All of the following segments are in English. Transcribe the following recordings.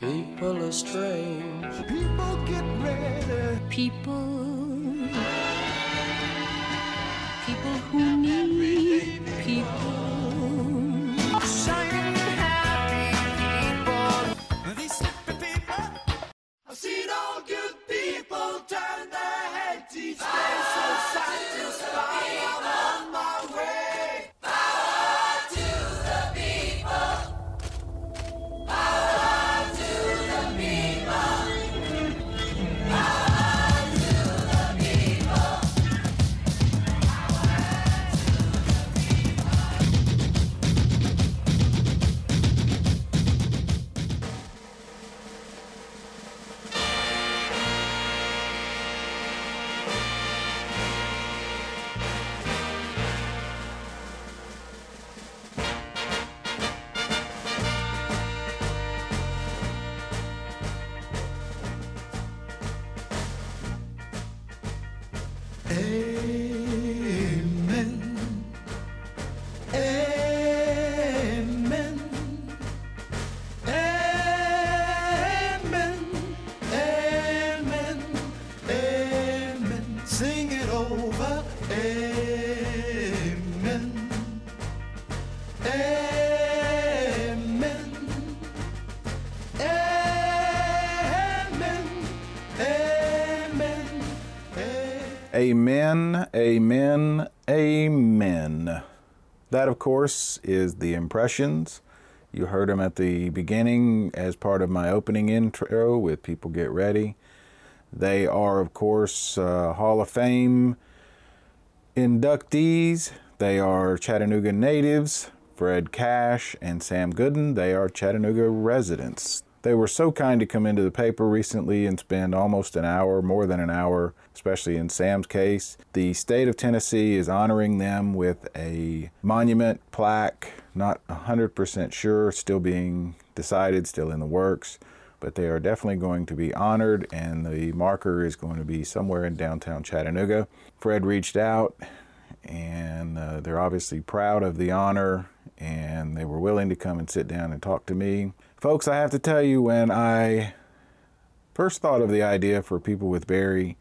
People are strange. People get ready. People. Course, is the impressions. You heard them at the beginning as part of my opening intro with People Get Ready. They are, of course, uh, Hall of Fame inductees. They are Chattanooga natives, Fred Cash and Sam Gooden. They are Chattanooga residents. They were so kind to come into the paper recently and spend almost an hour, more than an hour, especially in Sam's case. The state of Tennessee is honoring them with a monument plaque, not 100% sure, still being decided, still in the works, but they are definitely going to be honored, and the marker is going to be somewhere in downtown Chattanooga. Fred reached out, and uh, they're obviously proud of the honor, and they were willing to come and sit down and talk to me. Folks, I have to tell you, when I first thought of the idea for People with Barry,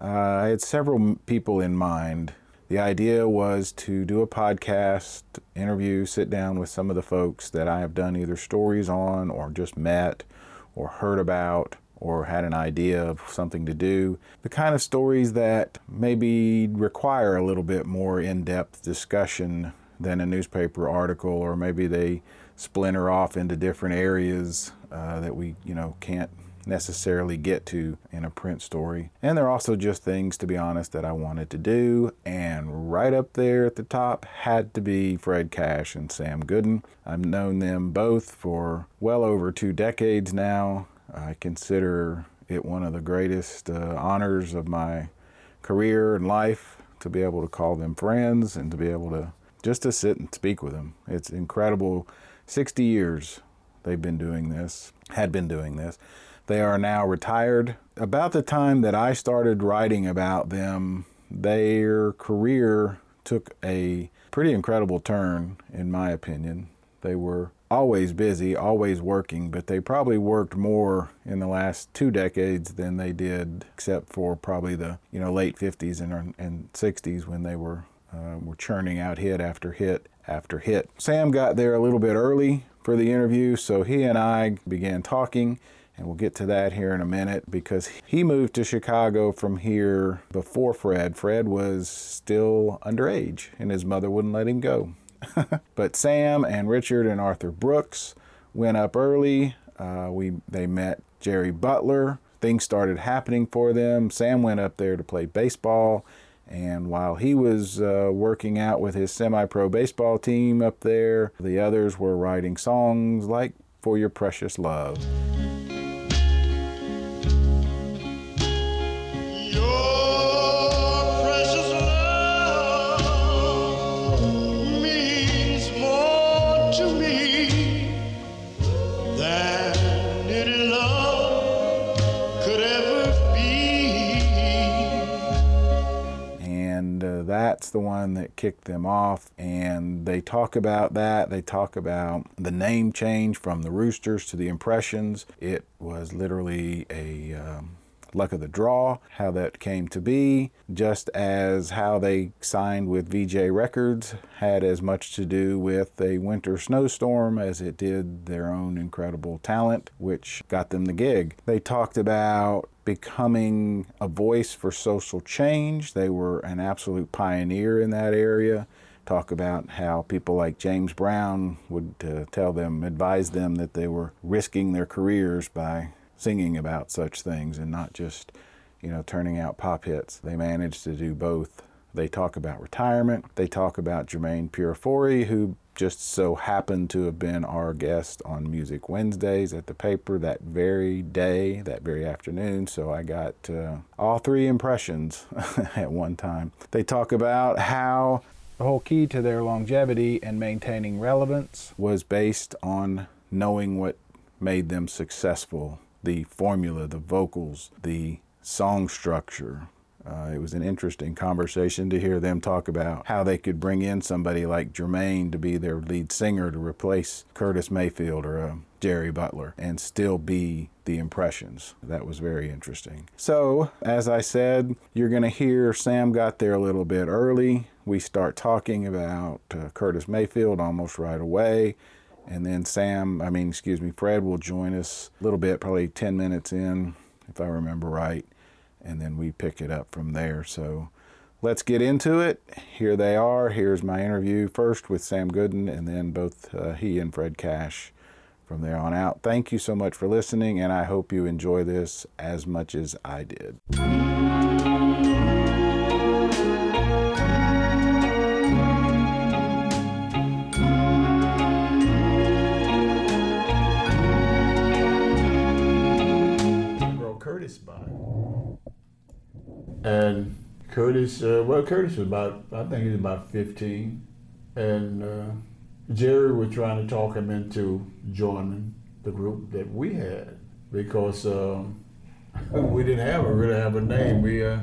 uh, I had several people in mind. The idea was to do a podcast, interview, sit down with some of the folks that I have done either stories on or just met or heard about or had an idea of something to do. The kind of stories that maybe require a little bit more in depth discussion than a newspaper article, or maybe they splinter off into different areas uh, that we, you know, can't necessarily get to in a print story. And they're also just things, to be honest, that I wanted to do. And right up there at the top had to be Fred Cash and Sam Gooden. I've known them both for well over two decades now. I consider it one of the greatest uh, honors of my career and life to be able to call them friends and to be able to just to sit and speak with them. It's incredible. 60 years they've been doing this, had been doing this. They are now retired. About the time that I started writing about them, their career took a pretty incredible turn, in my opinion. They were always busy, always working, but they probably worked more in the last two decades than they did, except for probably the you know late 50s and, and 60s when they were uh, were churning out hit after hit after hit. Sam got there a little bit early for the interview, so he and I began talking. And we'll get to that here in a minute because he moved to Chicago from here before Fred. Fred was still underage and his mother wouldn't let him go. but Sam and Richard and Arthur Brooks went up early. Uh, we they met Jerry Butler. Things started happening for them. Sam went up there to play baseball, and while he was uh, working out with his semi-pro baseball team up there, the others were writing songs like "For Your Precious Love." That's the one that kicked them off. And they talk about that. They talk about the name change from the Roosters to the Impressions. It was literally a. Um, luck of the draw, how that came to be, just as how they signed with Vee-Jay Records had as much to do with a winter snowstorm as it did their own incredible talent, which got them the gig. They talked about becoming a voice for social change. They were an absolute pioneer in that area talk about how people like James Brown would uh, tell them, advise them that they were risking their careers by singing about such things and not just, you know, turning out pop hits. They managed to do both. They talk about retirement. They talk about Jermaine Purifory, who just so happened to have been our guest on Music Wednesdays at the paper that very day, that very afternoon. So I got uh, all three impressions at one time. They talk about how the whole key to their longevity and maintaining relevance was based on knowing what made them successful the formula, the vocals, the song structure. Uh, it was an interesting conversation to hear them talk about how they could bring in somebody like Jermaine to be their lead singer to replace Curtis Mayfield or uh, Jerry Butler and still be the impressions. That was very interesting. So, as I said, you're going to hear Sam got there a little bit early. We start talking about uh, Curtis Mayfield almost right away. And then Sam, I mean, excuse me, Fred will join us a little bit, probably 10 minutes in, if I remember right. And then we pick it up from there. So let's get into it. Here they are. Here's my interview first with Sam Gooden, and then both uh, he and Fred Cash from there on out. Thank you so much for listening, and I hope you enjoy this as much as I did. And Curtis, uh, well, Curtis was about, I think he was about 15. And uh, Jerry was trying to talk him into joining the group that we had because um, we didn't have a really have a name. We uh,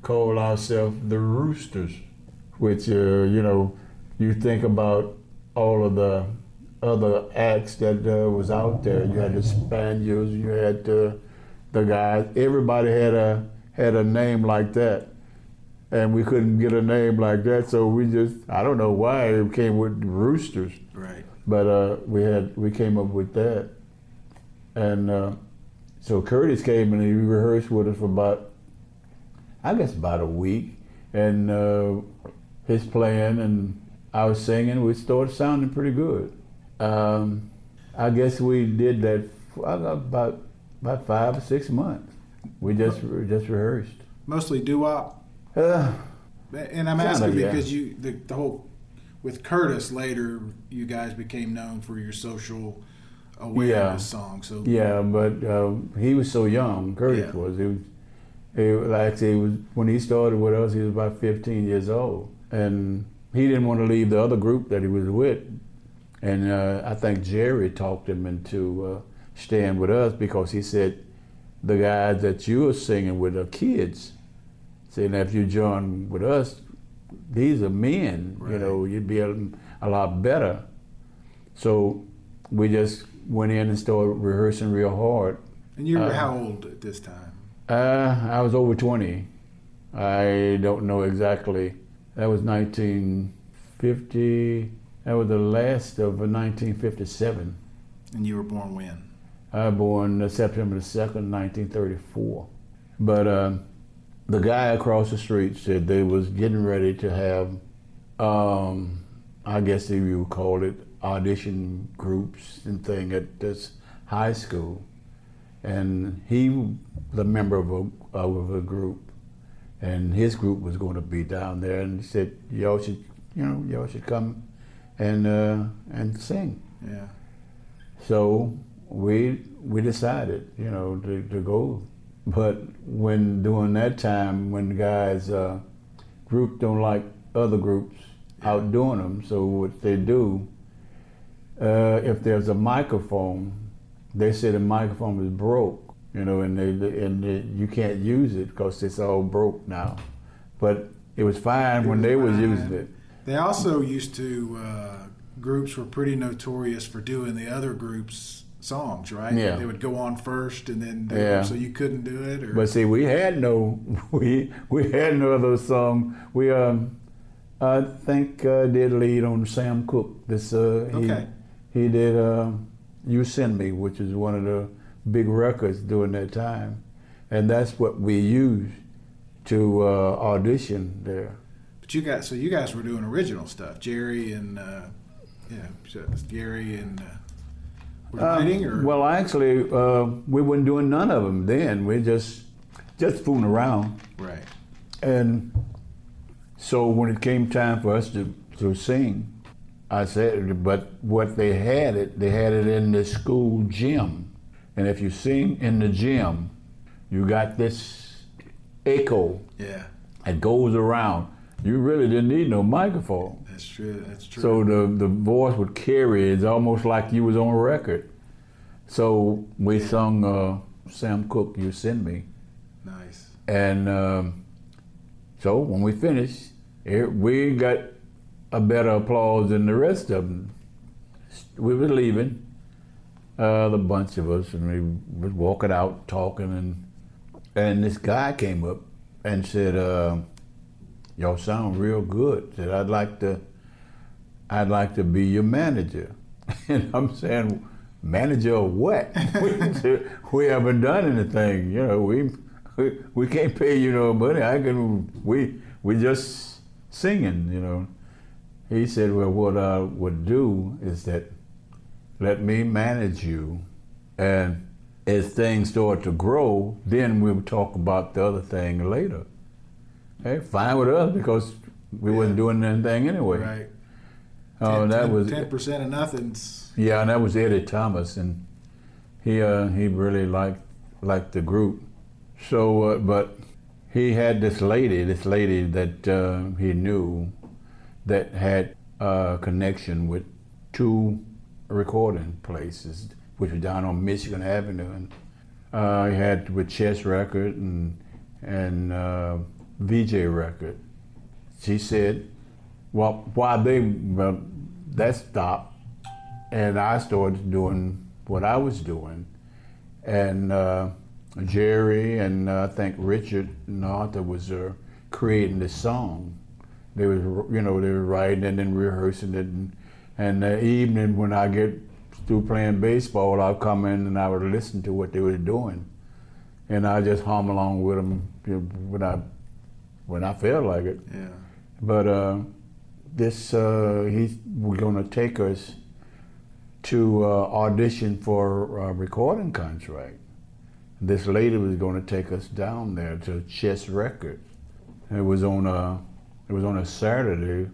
called ourselves the Roosters, which, uh, you know, you think about all of the other acts that uh, was out there. You had the Spaniels, you had uh, the guys. Everybody had a had a name like that, and we couldn't get a name like that. So we just I don't know why it came with Roosters, Right. but uh, we had we came up with that, and uh, so Curtis came and he rehearsed with us for about I guess about a week, and uh, his playing and I was singing. We started sounding pretty good. Um, I guess we did that for about about five or six months. We just just rehearsed. Mostly doo-wop. Uh, And I'm asking yeah. because you the, the whole with Curtis later you guys became known for your social awareness Yeah. song. So yeah, but uh, he was so young. Curtis Yeah. was. He was. He, like I say, he was when he started with us. He was about 15 years old, and he didn't want to leave the other group that he was with. And uh, I think Jerry talked him into uh, staying with us because he said the guys that you were singing with are kids. Saying if you join with us, these are men. You know, you'd be a, a lot better. So we just went in and started rehearsing real hard. and you were Uh, how old at this time? Uh, I was over 20. I don't know exactly. That was 1950. That was the last of 1957. And you were born when? I was born September the 2nd, 1934. But uh, the guy across the street said they was getting ready to have, um, I guess if you would call it, audition groups and thing at this high school. And he was a member of a, of a group. And his group was going to be down there. And he said, y'all should, you know, y'all should come and, uh, and sing. Yeah. So we we decided, you know, to, to go. But when during that time, when the guys uh, group don't like other groups outdoing them, so what they do, uh, if there's a microphone, they say the microphone is broke, you know, and they and they, you can't use it because it's all broke now. But it was fine when they was using it. They also used to uh, groups were pretty notorious for doing the other groups songs, right? Yeah. They would go on first, and then they, Yeah. so you couldn't do it. Or But see, we had no we we had no other song. We um I think uh, did lead on Sam Cooke. This uh he Okay. he did uh, You Send Me, which is one of the big records during that time, and that's what we used to uh, audition there. But you guys, so you guys were doing original stuff, Jerry and uh, yeah, Jerry and uh, writing or Um, well, actually, uh, we weren't doing none of them then. We just just fooling around. right. And so when it came time for us to, to sing, I said, but what they had it, they had it in the school gym. And if you sing in the gym, you got this echo Yeah, that goes around. You really didn't need no microphone. That's true. That's true. So the, the voice would carry. It's almost like you was on record. So we sung uh, Sam Cooke, You Send Me. nice. And um, so when we finished, it, we got a better applause than the rest of them. We were leaving, uh, the bunch of us, and we was walking out talking, and and this guy came up and said, uh, "Y'all sound real good." Said, "I'd like to, I'd like to be your manager." And I'm saying, "Manager of what? we, we haven't done anything. You know, we." we, we can't pay you no money. I can we we just singing, you know. He said, Well what I would do is that let me manage you and as things start to grow, then we'll talk about the other thing later. Hey, fine with us because we wasn't doing anything anyway. Right. Oh, that was ten percent of nothing's. yeah, and that was Eddie Thomas, and he uh, he really liked liked the group. So, uh, but he had this lady, this lady that uh, he knew, that had a connection with two recording places, which was down on Michigan Avenue, and uh, he had with Chess Record and and uh, Vee-Jay Record. She said, well, while they well, that stopped, and I started doing what I was doing, and uh, Jerry and uh, I think Richard and Arthur was uh, creating this song. They was you know they were writing and then rehearsing it, and, and the evening when I get through playing baseball, I'll come in and I would listen to what they were doing, and I just hum along with them when I when I felt like it. Yeah. But uh, this, uh, he's we're going to take us to uh, audition for a recording contract. This lady was going to take us down there to Chess Records. It was on a, it was on a Saturday,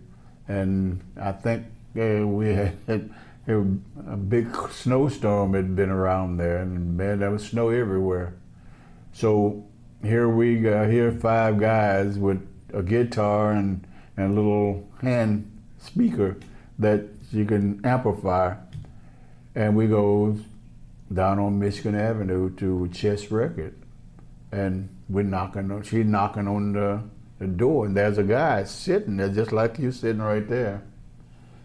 and I think uh, we had, a big snowstorm had been around there, and man, there was snow everywhere. So here we go, here five guys with a guitar and, and a little hand speaker that you can amplify. And we go down on Michigan Avenue to Chess Record. And we're knocking on, she's knocking on the, the door, and there's a guy sitting there just like you sitting right there.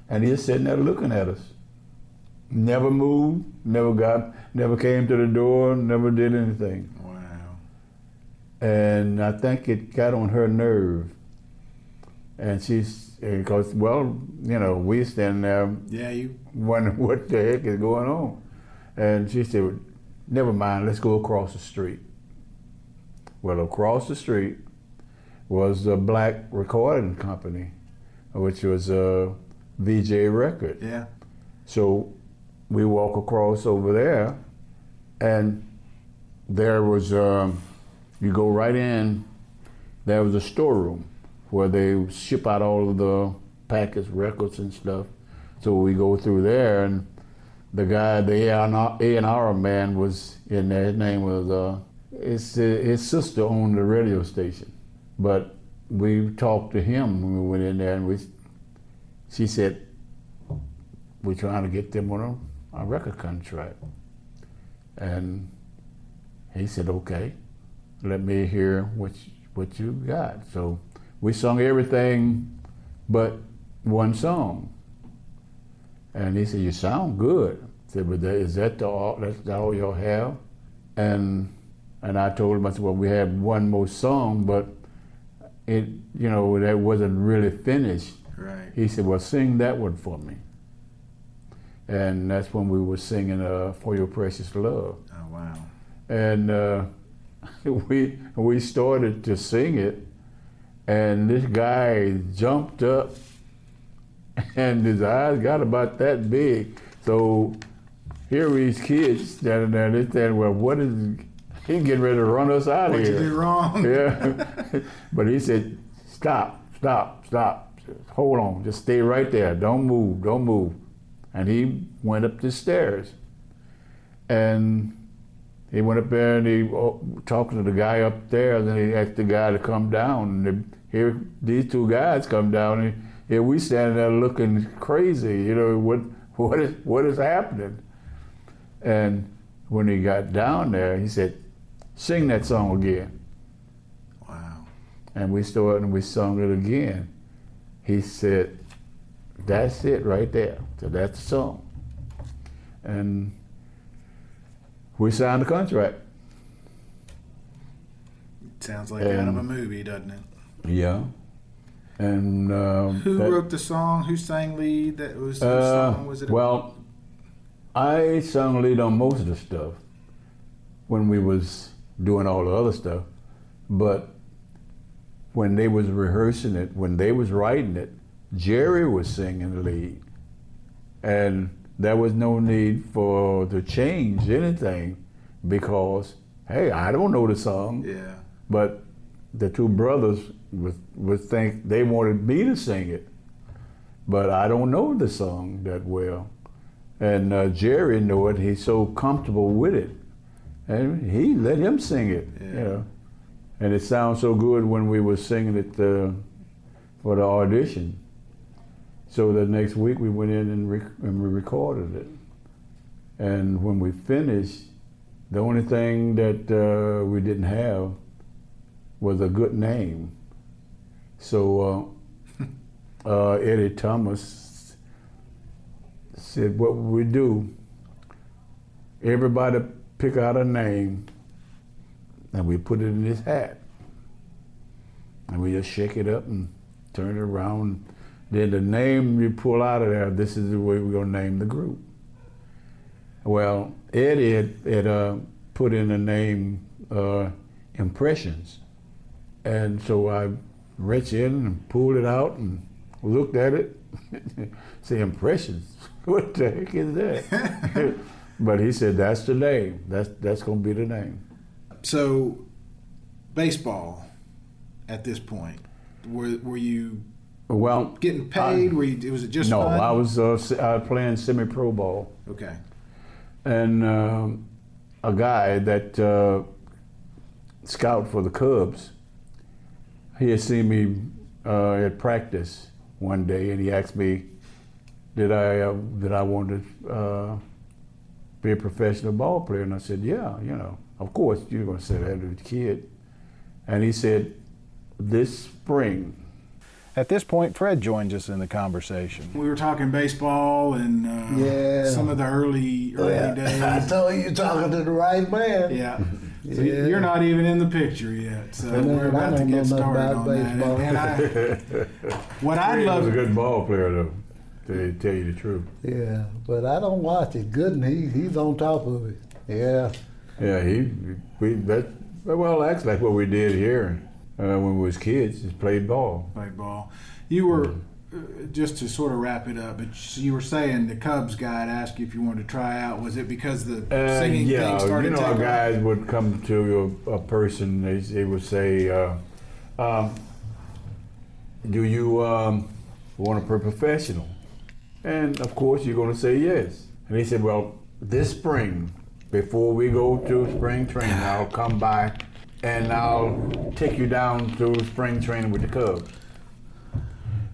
And he's sitting there looking at us. Never moved, never got, never came to the door, never did anything. And I think it got on her nerve. And she's because well, you know, we stand there Yeah, you. wondering what the heck is going on, and she said, "Never mind, let's go across the street." Well, across the street was a black recording company, which was a Vee-Jay Record. Yeah. So we walk across over there, and there was, um, you go right in, there was a storeroom where they ship out all of the packets, records, and stuff. So we go through there, and the guy, the A&R man was in there. His name was, uh, his, his sister owned the radio station. But we talked to him when we went in there, and we, she said, we're trying to get them on a, a record contract. And he said, okay, let me hear what you, what you got. So we sung everything but one song. And he said, "You sound good." I said, "But that, is that the, all? That's all y'all have?" And and I told him, I said, "Well, we had one more song, but it, you know, that wasn't really finished." Right. He said, "Well, sing that one for me." And that's when we were singing uh, "For Your Precious Love." Oh wow. and uh, we we started to sing it, and this guy jumped up, and his eyes got about that big. So here these kids standing there, and they saying, "Well, what is he getting ready to run us out of here. What'd you here?" do wrong? Yeah, but he said, "Stop, stop, stop! Hold on, just stay right there. Don't move, don't move." And he went up the stairs, and he went up there and he oh, talking to the guy up there. And then he asked the guy to come down. And they, here these two guys come down, and here we standing there looking crazy. You know what what is what is happening? And when he got down there, he said, "Sing that song again." Wow. And we started and we sung it again. He said, That's it right there. So that's the song. And we signed the contract. Sounds like out of a movie, doesn't it? Yeah. And um, Who that- wrote the song? Who sang lead? That was the Uh, song. Was it? a- well, I sang lead on most of the stuff when we was doing all the other stuff, but when they was rehearsing it, when they was writing it, Jerry was singing the lead, and there was no need for to change anything because hey, I don't know the song, yeah. but the two brothers would, would think they wanted me to sing it, but I don't know the song that well. And uh, Jerry knew it. He's so comfortable with it, and he let him sing it. Yeah. You know, and it sounds so good when we were singing it uh, for the audition. So the next week we went in and, rec- and we recorded it. And when we finished, the only thing that uh, we didn't have was a good name. So uh, uh, Eddie Thomas said, "What would we do? Everybody pick out a name, and we put it in his hat, and we just shake it up and turn it around. Then the name you pull out of there, this is the way we're gonna name the group." Well, Eddie had, had uh, put in the name uh, Impressions. And so I reached in and pulled it out and looked at it. Say, Impressions? What the heck is that? but he said, that's the name. That's, that's going to be the name. So, baseball. At this point, were were you Well, getting paid? were you, was it just no, fun? I was uh, se- playing semi pro ball. Okay. and um, a guy that uh, scout for the Cubs, he had seen me uh, at practice one day, and he asked me, "Did I uh, did I want to uh, be a professional ball player?" And I said, "Yeah, you know, of course you're going to say that to a kid." And he said, "This spring." At this point, Fred joins us in the conversation. We were talking baseball and uh, Yeah. some of the early early I days. told you you're talking to the right man. Yeah. So Yeah. you're not even in the picture yet. So Man, we're about to get started about on that. And, and I, what I'd Fred love was a good ball player, though, to tell you the truth. Yeah, but I don't watch it. Good, and he, he's on top of it. Yeah. Yeah, he we that well that's like what we did here uh, when we was kids, just played ball. played ball. You were uh, just to sort of wrap it up, but you were saying the Cubs guy asked you if you wanted to try out. Was it because the Uh, singing yeah, thing started you know, guys would come to a, a person, they, they would say, uh, um, "Do you um, want to be professional?" And of course, you're going to say yes. And he said, "Well, this spring, before we go to spring training, I'll come by and I'll take you down to spring training with the Cubs."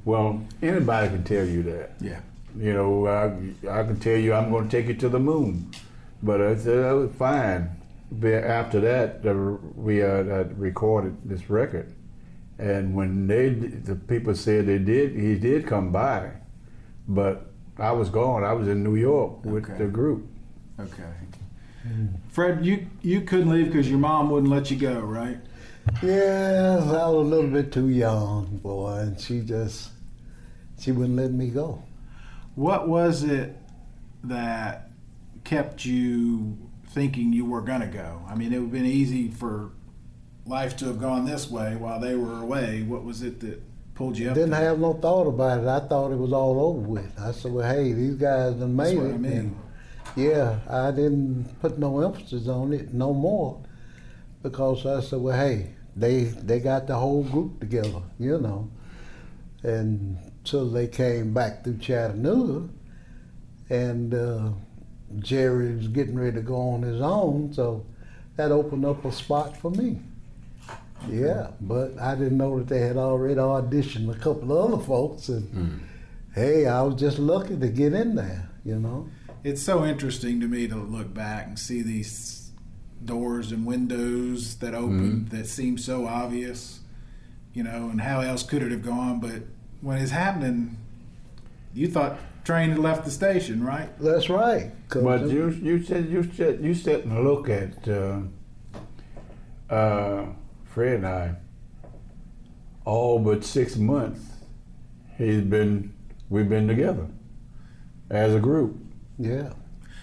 Well, anybody can tell you that. Yeah. You know, I, I can tell you I'm going to take you to the moon. But I said, that was fine. But after that, the, we uh, uh, recorded this record. And when they, the people said they did, he did come by, but I was gone. I was in New York with Okay. the group. Okay. Fred, you you couldn't leave because your mom wouldn't let you go, right? Yeah, I was a little bit too young, boy, and she just she wouldn't let me go. What was it that kept you thinking you were gonna go? I mean, it would have been easy for life to have gone this way while they were away. What was it that pulled you up? Didn't there? have no thought about it. I thought it was all over with. I said, well, hey, these guys done That's made what it. I mean. Yeah, I didn't put no emphasis on it no more because I said, well, hey, they they got the whole group together, you know. And so they came back through Chattanooga, and uh, Jerry was getting ready to go on his own, so that opened up a spot for me. Yeah, but I didn't know that they had already auditioned a couple of other folks, and hey, I was just lucky to get in there, you know. It's so interesting to me to look back and see these doors and windows that opened that seem so obvious, you know, and how else could it have gone? But when it's happening, you thought train had left the station, right? That's right. But it- you you said you said you sit and look at uh, uh, Fred and I. All but six months, he's been we've been together as a group. Yeah,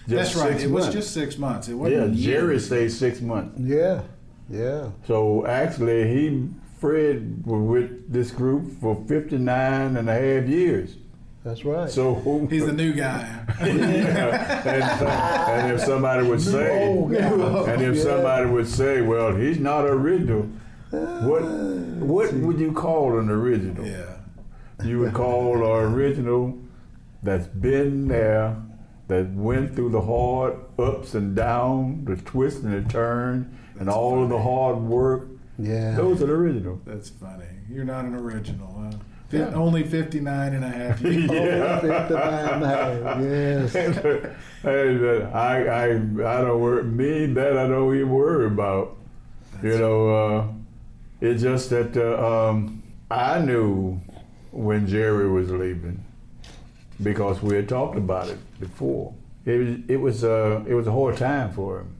That's right. six It was just six months. It wasn't. Jerry years. stayed six months. yeah, yeah. So actually, he Fred was with this group for 59 and a half years. That's right. So He's the new guy. Yeah. and, so- and if somebody would say, old and if Yeah. somebody would say, well, he's not original, what ah, what would you call an original? yeah. You would call an original that's been there, that went through the hard ups and downs, the twists and the turns, and That's all of the hard work. yeah. Those are the original. That's funny. You're not an original, huh? Fi- Yeah. Only 59 and a half years. Yeah. 59 and a half, yes. hey, that I, I, I don't worry. Me, that I don't even worry about. That's You know, uh, it's just that uh, um, I knew when Jerry was leaving because we had talked about it before. It was, it was, uh, it was a hard time for him.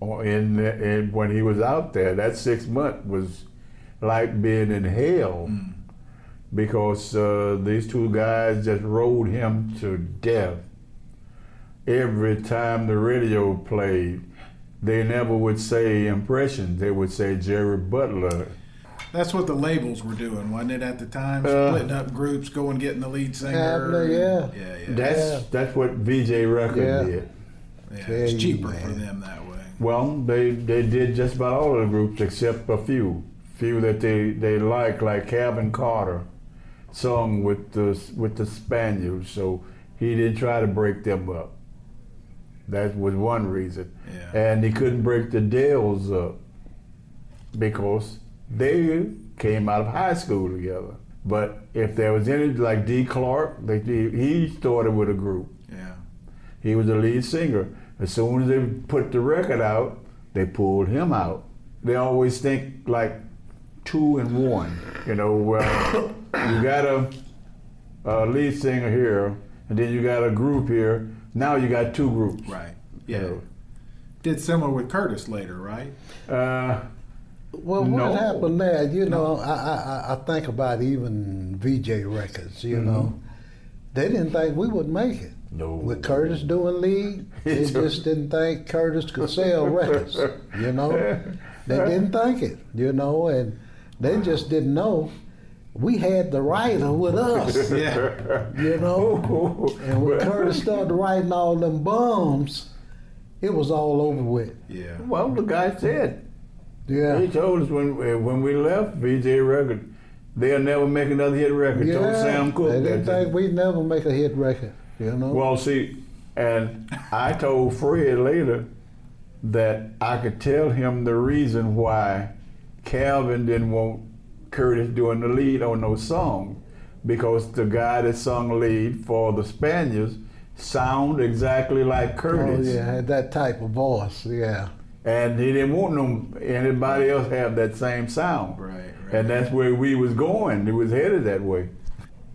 Or In, in when he was out there, that six month was like being in hell because uh, these two guys just rode him to death. Every time the radio played, they never would say impressions. They would say Jerry Butler. That's what the labels were doing, wasn't it, at the time? Uh, Splitting up groups, going getting the lead singer. Abner, yeah. Yeah, yeah. That's Yeah. that's what Vee-Jay Record Yeah. did. yeah Tell it's you, cheaper for them that way. Well, they they did just about all of the groups except a few, few that they they liked, like Calvin Carter, sung with the with the Spaniels. So he didn't try to break them up. That was one reason. Yeah. And he couldn't break the Dells up because they came out of high school together. But if there was any like Dee Clark, they, he started with a group. Yeah. He was the lead singer. As soon as they put the record out, they pulled him out. They always think like two and one. You know, well, you got a, a lead singer here, and then you got a group here. Now you got two groups. Right. you Yeah. know. Did similar with Curtis later, right? Uh, Well, No. what happened there? You know, I, I I- I think about even Vee-Jay Records. You know, mm-hmm. they didn't think we would make it. No. With Curtis doing lead, they just didn't think Curtis could sell records. You know, they didn't think it. You know, and they just didn't know we had the writer with us. Yeah. You know, and when Curtis started writing all them bombs, it was all over with. Yeah. well, the guy said Yeah. he told us when uh, when we left Vee-Jay Record, they'll never make another hit record. told Yeah, Sam Cooke. they didn't think we'd never make a hit record. You know. Well, see, and I told Fred later that I could tell him the reason why Calvin didn't want Curtis doing the lead on no song because the guy that sung lead for the Spaniels sound exactly like Curtis. oh Curtis. yeah, had that type of voice. Yeah. And he didn't want no anybody else have that same sound. Right, right. And that's where we was going. It was headed that way.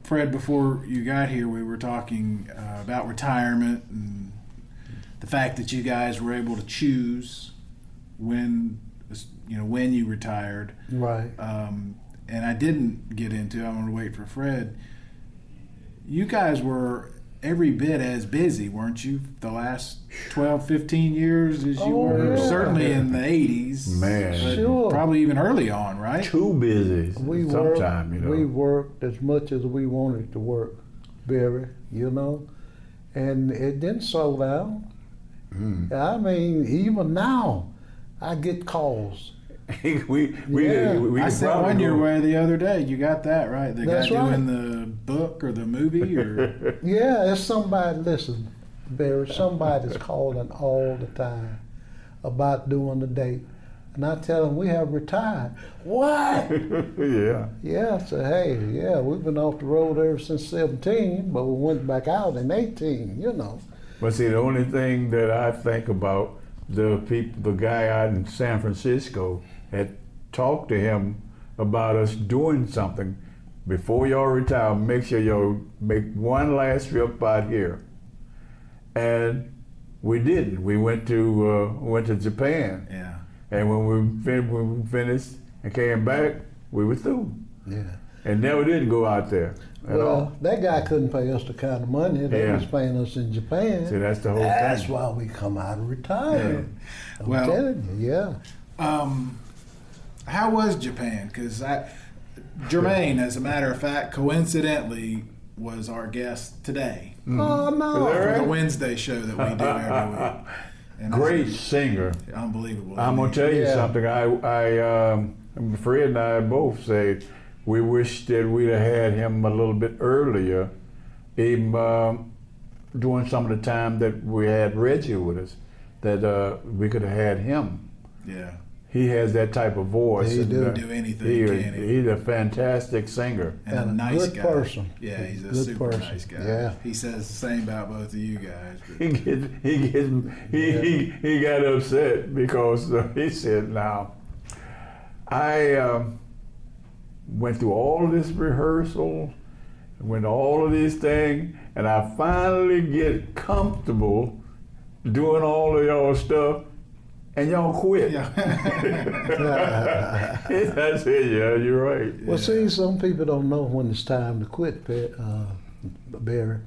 Fred, before you got here, we were talking uh, about retirement and the fact that you guys were able to choose when, you know, when you retired. Right. Um, and I didn't get into. I'm going to wait for Fred. You guys were every bit as busy, weren't you? The last 12, 15 years as you Oh, were yeah. certainly in the 80s. Man. Sure. Probably even early on, right? Too busy. We sometime, worked, you know. we worked as much as we wanted to work, Barry, you know, and it didn't slow down. Mm. I mean, even now, I get calls. we we, Yeah. we, we I could sent one your way the other day. You got that right. The That's guy right. doing the book or the movie or Yeah, it's somebody. Listen, Barry, somebody's calling all the time about doing the date, and I tell them we have retired. What? yeah. Yeah, I so hey, yeah, we've been off the road ever since 17, but we went back out in 18, you know. But see, the only thing that I think about the people, the guy out in San Francisco had talked to him about us doing something before y'all retire. Make sure y'all make one last trip out here, and we didn't. We went to uh, went to Japan, yeah. and when we fin- when we finished and came back, we were through, Yeah. And never did go out there at Well, all. that guy couldn't pay us the kind of money that Yeah. was paying us in Japan. See, that's the whole thing. That's thing. why we come out of retirement. I'm Well- telling you, yeah. Um, how was Japan? Because I, Jermaine, as a matter of fact, coincidentally, was our guest today Oh Is that no. for right? the Wednesday show that we do every week. And Great singer. it's unbelievable. I'm gonna tell you Yeah. something. I, I, um, Fred and I both say we wish that we'd have had him a little bit earlier, even um, during some of the time that we had Reggie with us, that uh, we could have had him. Yeah. He has that type of voice. He and, do. uh, Do anything, he- can he? He's a fantastic singer. And, And a a nice good guy. person. Yeah, he's a Good super person. nice guy. Yeah. He says the same about both of you guys. He gets, he gets, he, he, he got upset because uh, he said, "Now, I um, went through all of this rehearsal, went all of these things, and I finally get comfortable doing all of y'all stuff, and y'all quit." Yeah. I said, "Yeah, you're right." Well, see, some people don't know when it's time to quit, uh, Barry.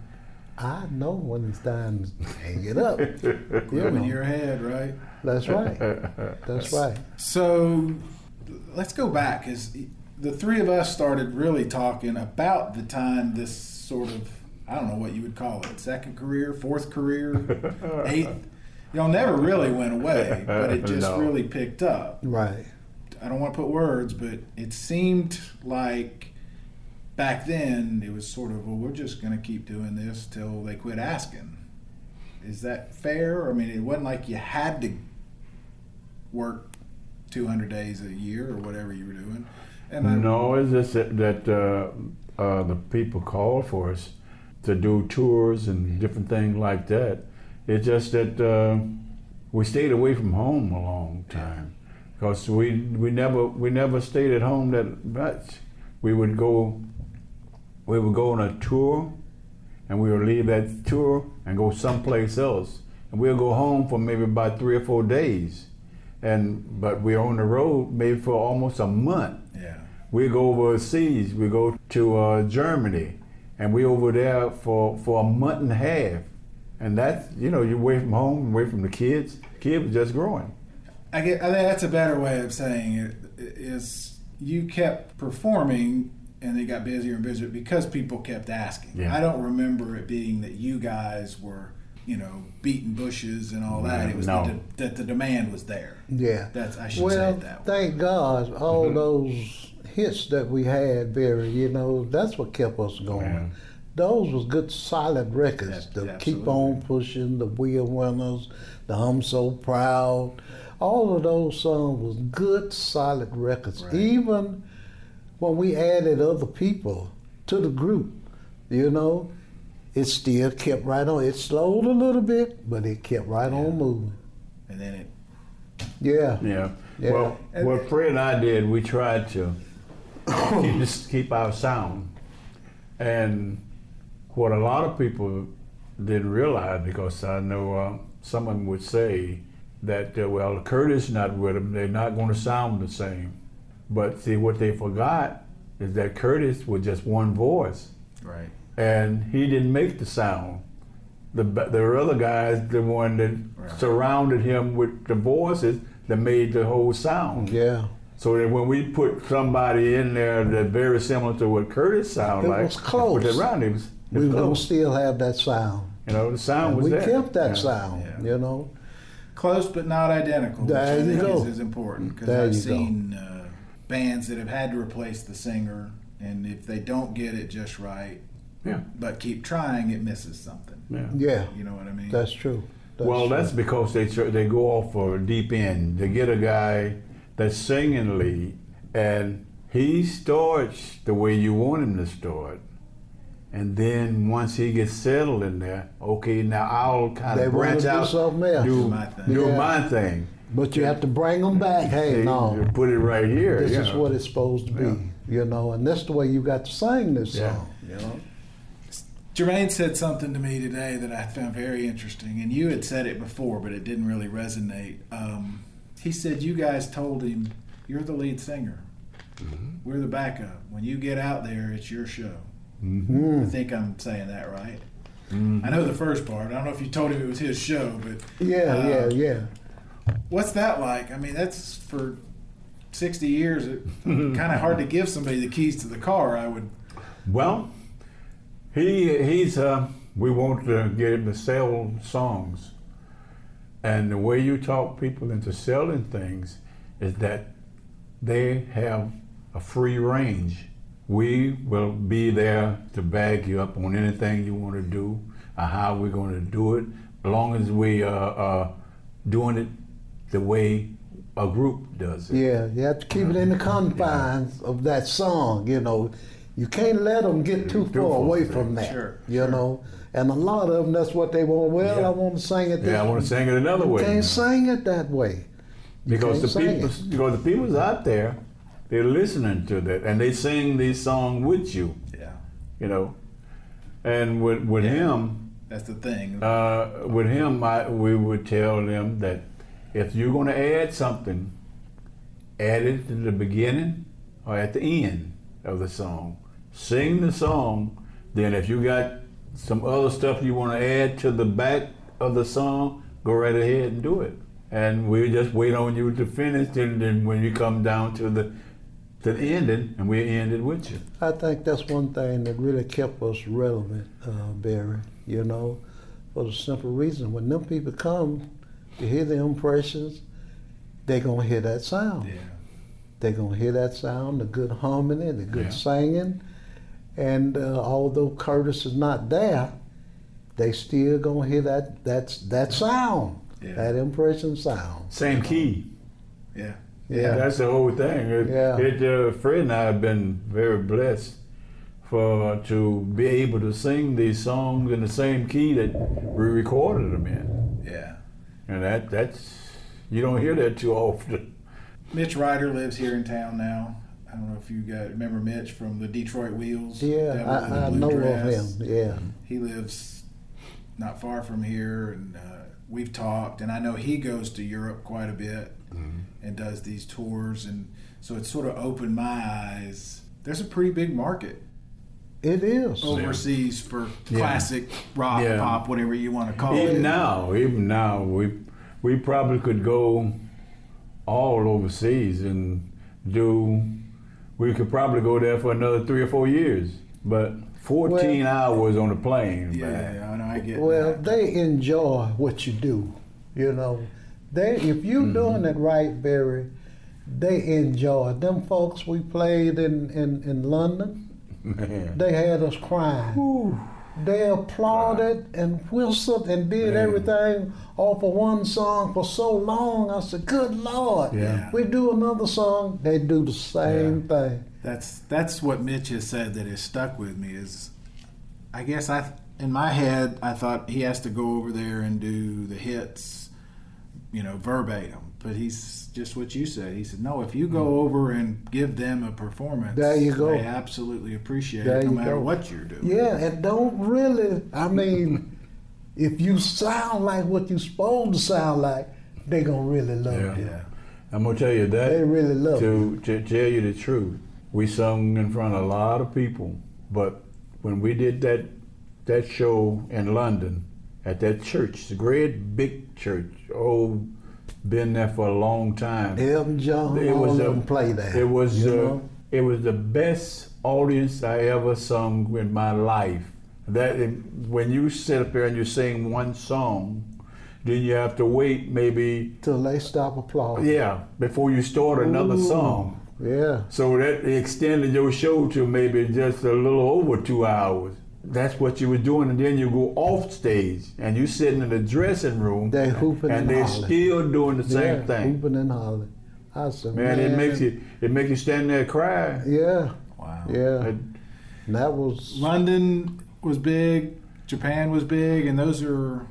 I know when it's time to hang it up. You in your head, right? That's right. That's right. So let's go back because the three of us started really talking about the time this sort of I don't know what you would call it second career, fourth career, eighth. Y'all never really went away, but it just No. really picked up. Right. I don't want to put words, but it seemed like back then it was sort of well, we're just going to keep doing this till they quit asking. Is that fair? I mean, it wasn't like you had to work 200 days a year or whatever you were doing. And I, No, it's just that, uh, uh, the people called for us to do tours and different things like that. It's just that uh, we stayed away from home a long time because we we never we never stayed at home that much. We would go we would go on a tour and we would leave that tour and go someplace else. And we'll go home for maybe about three or four days. And but we're on the road maybe for almost a month. Yeah. We go overseas. We go to uh, Germany, and we over there for, for a month and a half. And that's you know you're away from home, away from the kids. Kids were just growing. I, get, I think that's a better way of saying it. Is you kept performing and they got busier and busier because people kept asking. Yeah. I don't remember it being that you guys were, you know, beating bushes and all that. It was No. the de- that the demand was there. Yeah. That's I should well, say it that way. thank God, all Mm-hmm. those hits that we had, Barry. You know, that's what kept us going. Yeah. Those was good, solid records Yeah, to keep on pushing. The Wheel Winners, the I'm So Proud. All of those songs was good, solid records. Right. Even when we added other people to the group, you know, it still kept right on. It slowed a little bit, but it kept right on moving. And then it Yeah. Yeah. Yeah. Well, what Fred and I did, we tried to keep, this, keep our sound. And what a lot of people didn't realize, because I know uh, someone would say that, uh, well, Curtis not with them, they're not going to sound the same. But see, what they forgot is that Curtis was just one voice, Right. and he didn't make the sound. The, the other guys, the one that Right. surrounded him with the voices that made the whole sound. Yeah. So that when we put somebody in there that very similar to what Curtis sounded It like, was close. Put it around him, it was We were gonna close. still have that sound. You know, the sound And was we there. kept that Yeah. sound, Yeah. you know. Close but not identical. which There I you think go. Is, is important because I've seen uh, bands that have had to replace the singer, and if they don't get it just right, Yeah. but keep trying, it misses something. Yeah. Yeah, You know what I mean? that's true. That's well, true. that's because they tr- they go off for a deep end. They get a guy that's singing lead, and he starts the way you want him to start. And then once he gets settled in there, okay, now I'll kind They of branch do out, something else. do, Do my thing. do Yeah. my thing. But you have to bring them back. Hey, They- no, they put it right here. this is know. what it's supposed to be, you know, and that's the way you got to sing this Yeah. song, you know. Jermaine said something to me today that I found very interesting, and you had said it before, but it didn't really resonate. Um, he said you guys told him you're the lead singer, we're the backup. When you get out there, it's your show. Mm-hmm. I think I'm saying that right. I know the first part. I don't know if you told him it was his show, but Yeah, uh, yeah, yeah. What's that like? I mean, that's for 60 years. It kind of hard to give somebody the keys to the car. I would. Well, he he's uh, we want to get him to sell songs, and the way you talk people into selling things is that they have a free range. We will be there to back you up on anything you want to do, or how we're going to do it, as long as we are uh, doing it the way a group does it. Yeah, you have to keep it in the confines of that song, you know. You can't let them get too Too far far, away from that, Sure, you sure. know. And a lot of them, that's what they want. Well, Yeah. I want to sing it. This Yeah, I want to sing it another You way. can't now. sing it that way. You because the can't people because the people's out there they're listening to that and they sing these songs with you Yeah, you know and with with him that's the thing. uh, with him I, we would tell them that if you're going to add something add it in the beginning or at the end of the song sing the song then if you got some other stuff you want to add to the back of the song go right ahead and do it and we just wait on you to finish and then when you come down to the to the ending and we end it with you I think that's one thing that really kept us relevant, uh, Barry. You know, for the simple reason when them people come to hear the impressions, they're gonna hear that sound. yeah, They're gonna hear that sound, the good harmony, the good Yeah. singing, and uh, although Curtis is not there, they still gonna hear that that's that sound, Yeah. that impression sound. same key yeah. Yeah, That's the whole thing. It, Yeah. it, uh, Fred and I have been very blessed for to be able to sing these songs in the same key that we recorded them in, Yeah. and that that's you don't hear that too often. Mitch Ryder lives here in town now. I don't know if you got remember Mitch from the Detroit Wheels. yeah, Devil in the I, I know Dress. of him. Yeah, He lives not far from here, and uh, we've talked. And I know he goes to Europe quite a bit and does these tours, and so it's sort of opened my eyes. There's a pretty big market it is. overseas for Yeah. classic rock, Yeah. pop, whatever you want to call Even it. now, even now, we we probably could go all overseas and do. We could probably go there for another three or four years, but 14 hours on the plane. Yeah, man. I know. I get Well, that. they enjoy what you do. You know, they if you Mm-hmm. doing it right, Barry, they enjoy. it. Them folks we played in in, in London, Man. they had us crying. They applauded and whistled and did Man. everything off of one song for so long. I said, "Good Lord!" Yeah. We do another song, they do the same thing. That's that's what Mitch has said that has stuck with me is I guess I in my head I thought he has to go over there and do the hits you know, verbatim. But he's just what you said. He said, "No, if you go mm. over and give them a performance, There you go. They absolutely appreciate There it, no matter go. what you're doing." Yeah, and don't really. I mean, if you sound like what you're supposed to sound like, they're gonna really love Yeah. you. yeah. I'm gonna tell you that. They really love you. to, to tell you the truth, we sung in front of a lot of people, but when we did that that show in London at that church, the great big church, oh, been there for a long time. Elton John, It was a- play there. It was you know? it was the best audience I ever sung in my life. That when you sit up there and you sing one song, then you have to wait maybe till they stop applauding. yeah before you start another Ooh. song. Yeah. So that extended your show to maybe just a little over two hours. That's what you were doing, and then you go off stage and you sitting in the dressing room, They hooping and and they hollering. still doing the same yeah, thing. Hooping and hollering. I said, Man, man, it makes you it makes you stand there and cry. Yeah, Wow. yeah. It- that was London was big, Japan was big, and those are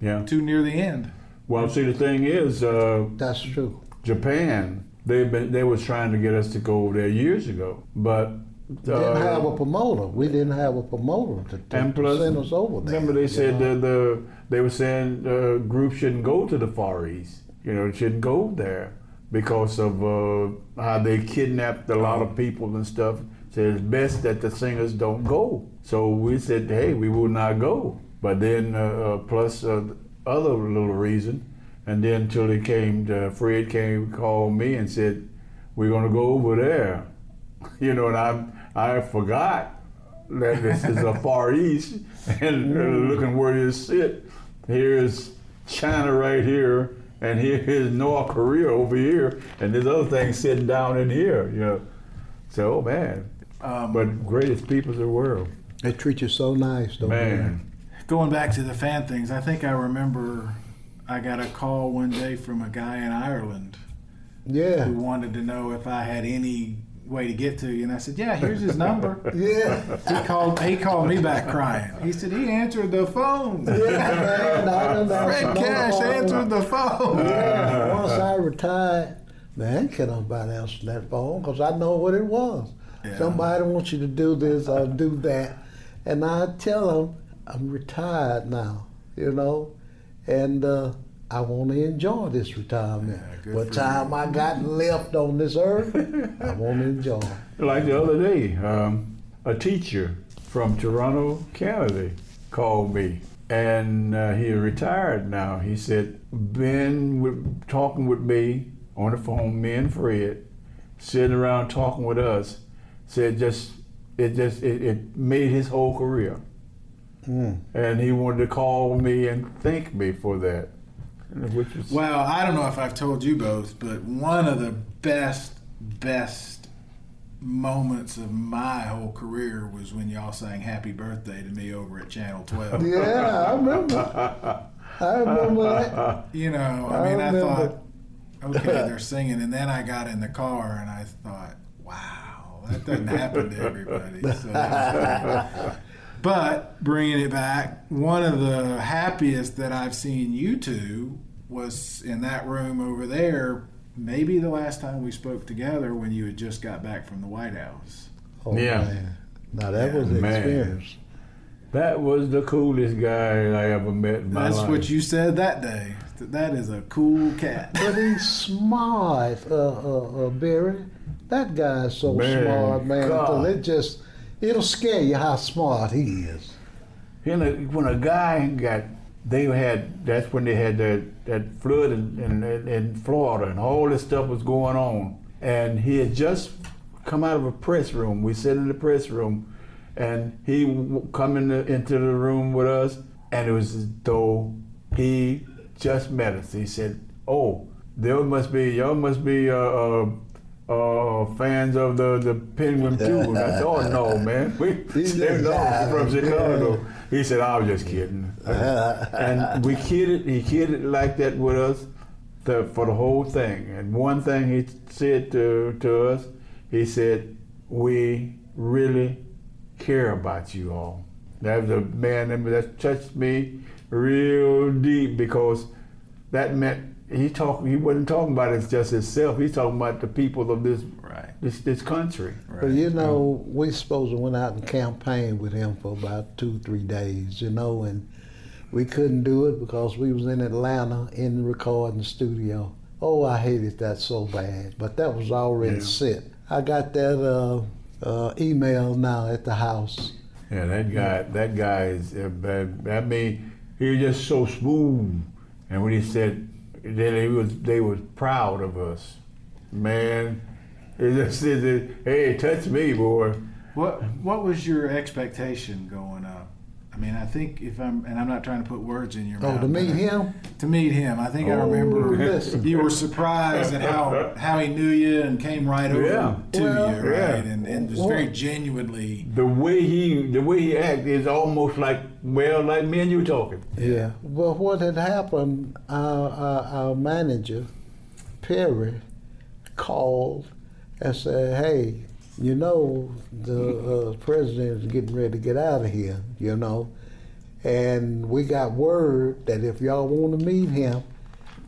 yeah. too near the end. Well, see, the thing is, uh, that's true. Japan. They've been they was trying to get us to go over there years ago, but Didn't uh, have a promoter. We didn't have a promoter to, to, plus, send us over there. remember they said the, the they were saying uh, groups shouldn't go to the Far East. You know, it shouldn't go there because of uh, how they kidnapped a lot of people and stuff. Said it's best that the singers don't go. So we said, hey, we will not go. But then uh, uh, plus uh, other little reason, and then until it came, to, Fred came called me and said, we're gonna go over there. You know, and I I forgot that this is a Far East, and looking where you sit, here's China right here, and here is North Korea over here, and this other thing sitting down in here. You know, so oh man, Um, but greatest people in the world, They treat you so nice, don't man. going back to the fan things, I think I remember I got a call one day from a guy in Ireland? Yeah. who wanted to know if I had any way to get to you, and I said, "Yeah, here's his number." Yeah. He called. He called me back crying. He said he answered the phone. Yeah, man. I done had Fred Cash answered the phone. Yeah. Once I retired, man, can nobody answer that phone because I know what it was. Yeah. Somebody wants you to do this or do that, and I tell them I'm retired now, you know, and uh, I want to enjoy this retirement. Yeah, what for time I got left on this earth, I want to enjoy. it. Like the other day, um, a teacher from Toronto, Canada, called me, and uh, he retired now. He said, "Been with, talking with me on the phone, me and Fred, sitting around talking with us. Said just it just it, it made his whole career, Mm. and he wanted to call me and thank me for that, which is Well, I don't know if I've told you both, but one of the best, best moments of my whole career was when y'all sang "Happy Birthday" to me over at Channel 12. Yeah, I remember. I remember that. You know, I I mean, I, remember. thought, okay, they're singing, and then I got in the car and I thought, wow, that doesn't happen to everybody. So, but bringing it back, one of the happiest that I've seen you two was in that room over there. Maybe the last time we spoke together when you had just got back from the White House. Oh, Yeah. Man. Now that Yeah, was an experience. that was the coolest guy I ever met in my That's life. what you said that day. That that is a cool cat. But he's smart, uh, uh, uh, Barry. That guy's so Man, smart, man. God. It just, it'll scare you how smart he is. You know, when a guy got, they had, that's when they had that, that flood in, in, in Florida and all this stuff was going on. And he had just come out of a press room. We sat in the press room and he w- come in the, into the room with us and it was as though he just met us. He said, oh, there must be, y'all must be uh, uh, uh, fans of the, the Penguin too. And I said, oh no, man. We, He's they're from. Chicago. He said, I was just kidding. and we kidded, he kidded like that with us for the whole thing. And one thing he said to, to us, he said, we really care about you all. That was a man that touched me real deep because that meant he talk he wasn't talking about it just himself. He's talking about the people of this Right. this this country. But you know, we supposed to went out and campaign with him for about two, three days, you know, and we couldn't do it because we was in Atlanta in the recording studio. Oh, I hated that so bad, but that was already Yeah. set. I got that uh, uh, email now at the house. Yeah, that guy that guy is uh, bad. I mean, he was just so smooth. And when he said that he was they was proud of us, man. It just said, "Hey, touch me, boy." What What was your expectation going up? I mean, I think if I'm, and I'm not trying to put words in your oh, mouth. Oh, to meet him? To meet him, I think I Oh, remember listen. you were surprised at how how he knew you and came right over Yeah. to Well, you, right? yeah. And and was Well- very genuinely. The way he the way he acted is almost like well, like me and you talking. Yeah. Well, what had happened, our, our, our manager, Perry, called and said, hey, you know, the uh, president is getting ready to get out of here, you know. And we got word that if y'all want to meet him,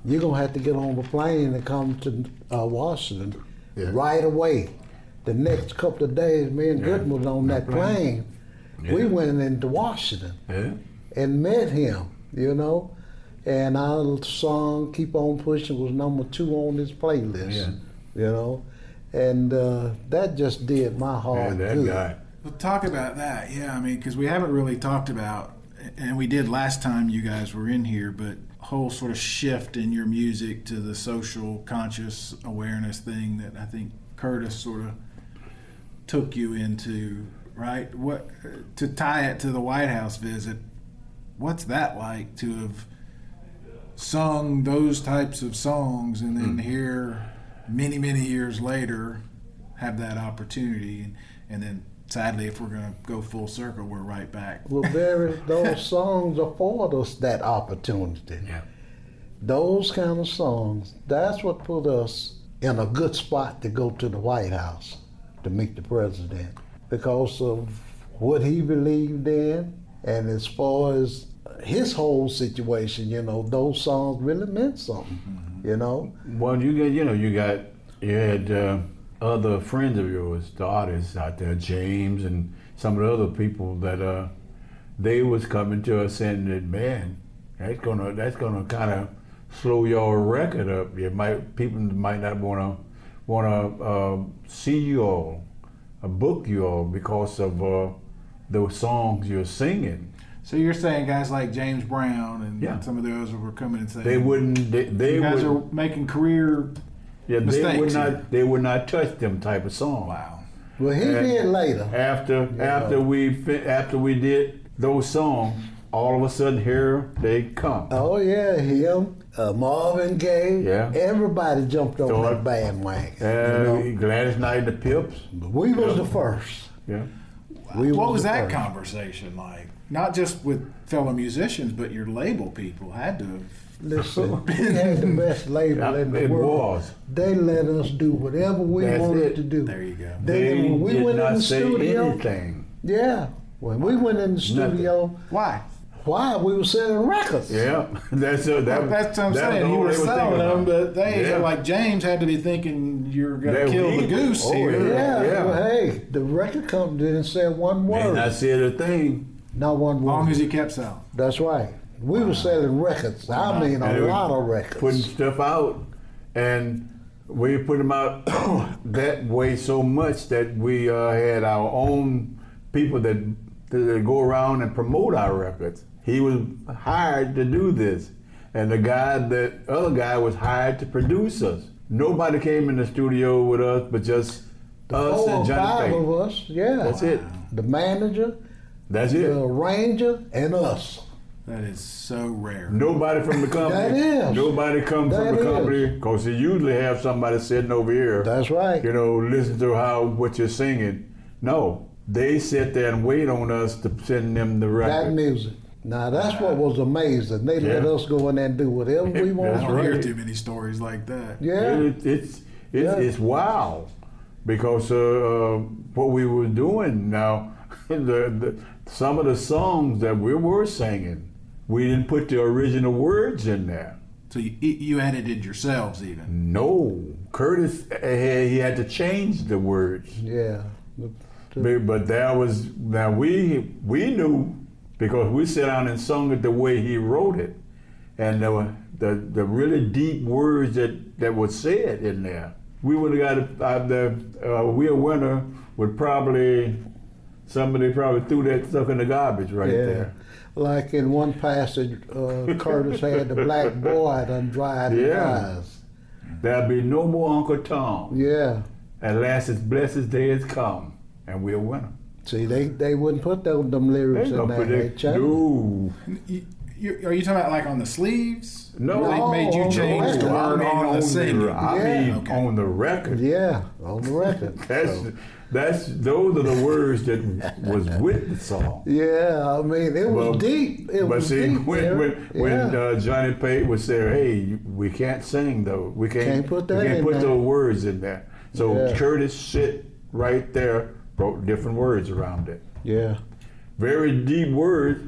you're going to have to get on the plane and come to uh, Washington Yeah. right away. The next couple of days, me and Yeah. Gooden was on that plane. We Yeah. went into Washington Yeah. and met him, you know. And our song "Keep On Pushing" was number two on his playlist, Yeah. you know. And uh, that just did my Yeah, heart that good. guy. Well, talk about that. Yeah, I mean, because we haven't really talked about, and we did last time you guys were in here, but whole sort of shift in your music to the social conscious awareness thing that I think Curtis sort of took you into, right? What to tie it to the White House visit? What's that like to have sung those types of songs and then mm. here, many many years later, have that opportunity, and, and then sadly, if we're going to go full circle, we're right back. Well, Barry, those songs afford us that opportunity. Yeah. Those kind of songs, that's what put us in a good spot to go to the White House to meet the president because of what he believed in. And as far as his whole situation, you know, those songs really meant something, you know. Well, you got you know you got you had uh, other friends of yours, the artists out there, James and some of the other people that uh, they was coming to us saying that man, that's gonna that's gonna kind of slow your record up. You might people might not wanna wanna uh, see you all, uh, book you are because of uh, those songs you're singing. So you're saying guys like James Brown and Yeah. some of those were coming and saying They wouldn't. They, they you guys would, are making career. yeah, they would mistakes here. not. They would not touch them type of song. Wow. Well, he And did later. After after we after we did those songs, all of a sudden here they come. Oh yeah, him, uh, Marvin Gaye, Yeah. everybody jumped on Thought- that bandwagon. Uh, you know? Gladys Knight and the Pips. But we was the first. Yeah. We what was the that first. conversation like? Not just with fellow musicians, but your label people had to have. Listen, we had the best label Yeah, in the it world. was. They let us do whatever we That's wanted it. to do. There you go. They, when we did went not in the say studio, anything. yeah, when we went in the studio, Why? Why we were selling records? Yeah, that's uh, that. That's what I'm that's saying. all You were selling them, but they, Yeah. like James, had to be thinking you're going to That kill the goose oh, here. Yeah, Yeah. well, hey, the record company didn't say one They word. not said a thing. Not one word. As word. long as he kept selling. That's right. We were selling records. I mean, And a lot of records. Putting stuff out, and we put them out that way so much that we uh, had our own people that, that go around and promote our records. He was hired to do this, and the guy, that other guy, was hired to produce us. Nobody came in the studio with us, but just us Four and Johnny five Pate. of us, yeah. That's it. The manager, That's it. the arranger, and us. That is so rare. Nobody from the company. That is. Nobody come That from the is. company because you usually have somebody sitting over here. That's right. You know, listen to how what you're singing. No, they sit there and wait on us to send them the That record. music. Now that's what was amazing. They let us go in there and do whatever we That's I don't hear too many stories like that. Yeah. It- it's it's Yeah. it's wild because uh, uh, what we were doing now, the, the some of the songs that we were singing, we didn't put the original words in there. So you, you edited yourselves even. No, Curtis, eh, he had to change the words. Yeah. The- the- But, but that was now we we knew because we sat down and sung it the way he wrote it, and there were the the really deep words that that was said in there. We would have got uh, the uh, we a winner would probably somebody probably threw that stuff in the garbage right yeah. there. Like in one passage, uh, Curtis had the black boy done dried his Yeah. eyes. There'll be no more Uncle Tom. Yeah. At last his blessed day has come, and we're a winner. See, they, they wouldn't put them, them lyrics They in there. They that- changed. No. You, you, are you talking about like on the sleeves? No. They made you change the record. wording on the singing. I Yeah. mean, Okay. on the record. Yeah, on the record. That's So, that's those are the words that was with the song. yeah, I mean, it was Well, deep. It but was see, deep. when Derek. when, when yeah. uh, Johnny Pate would say, "Hey, we can't sing though. We can't, Can't put that we can't in put there." those words in there." So Yeah. Curtis sit right there, wrote different words around it. yeah, Very deep words,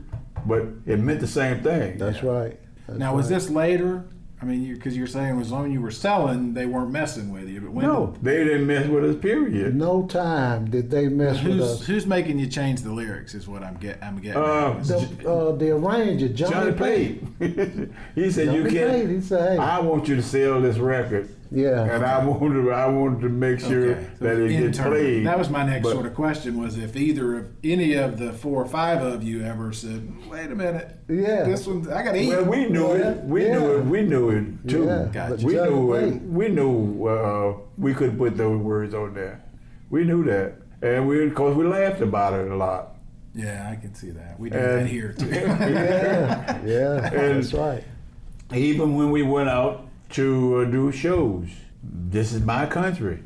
but it meant the same thing. that's right. That's Now, was this later? I mean, because you, are saying as long as you were selling, they weren't messing with you. But when No, they didn't mess with us. Period. No time did they mess with us. who's making you change the lyrics? Is what I'm get I'm getting. Uh, The, uh, the arranger, Johnny, Johnny Pate. Pate. he said, "You can't." Pate, he said, hey. I want you to sell this record. Yeah. And I wanted to, I wanted to make sure Okay, so that it gets played. That was my next But- sort of question: was if either of any of the four or five of you ever said, "Wait a minute, Yeah. this one I got to eat." Well, we knew Yeah, it. We yeah. knew it. We knew it too. Yeah, Gotcha. We knew it. We knew uh, we couldn't put those words on there. We knew that, and we, of course, we laughed about it a lot. yeah, I can see that. We do And- that here too. Yeah, yeah, And- that's right. Even when we went out to uh, do shows, this is my country.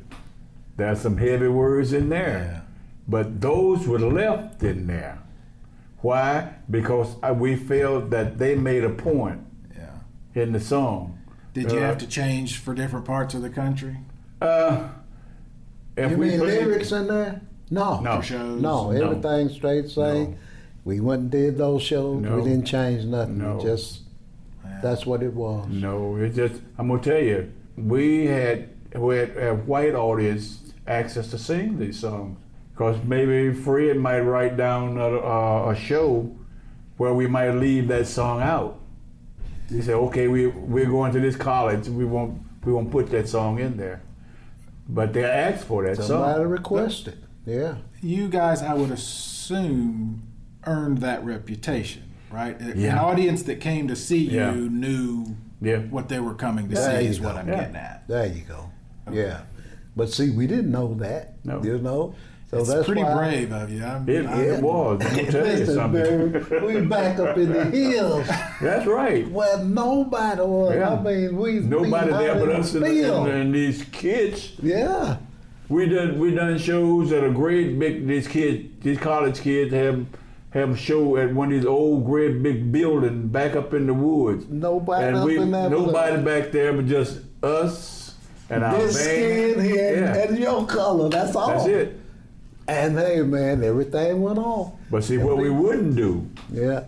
There's some heavy words in there, Yeah. but those were left in there. Why? Because uh, we felt that they made a point yeah. in the song. Did you Uh, have to change for different parts of the country? Uh, if You we mean played- lyrics in there? No. No. For shows? No, No. everything straight same. No. We went and did those shows. No. We didn't change nothing. No. We just Yeah. That's what it was. No, it just I'm gonna tell you, we had we had a white audience asked us to sing these songs because maybe Fred might write down a, a, a show where we might leave that song out. He said, "Okay, we we're going to this college. We won't we won't put that song in there." But they asked for that song. Somebody song. requested. Yeah. You guys, I would assume, earned that reputation, right? An audience that came to see Yeah. you knew Yeah. what they were coming to There see. you Is what. I'm Yeah. getting at. There you go. Yeah. But see, we didn't know that. No. You know? So it's that's pretty why brave of you. I'm, It, I'm- it was. I'm gonna tell you something. baby, we back up in the hills That's right. Well, nobody was. Yeah. I mean, we Nobody we there out but in us the and, and, and these kids. Yeah. We done we done shows that are great big these kids these college kids have have a show at one of these old great big buildings back up in the woods. Nobody and up we in there. but nobody back there but just us and our This band. skin here yeah. and your color. That's all. That's it. And hey, man, everything went on. But see what we wouldn't do Yeah.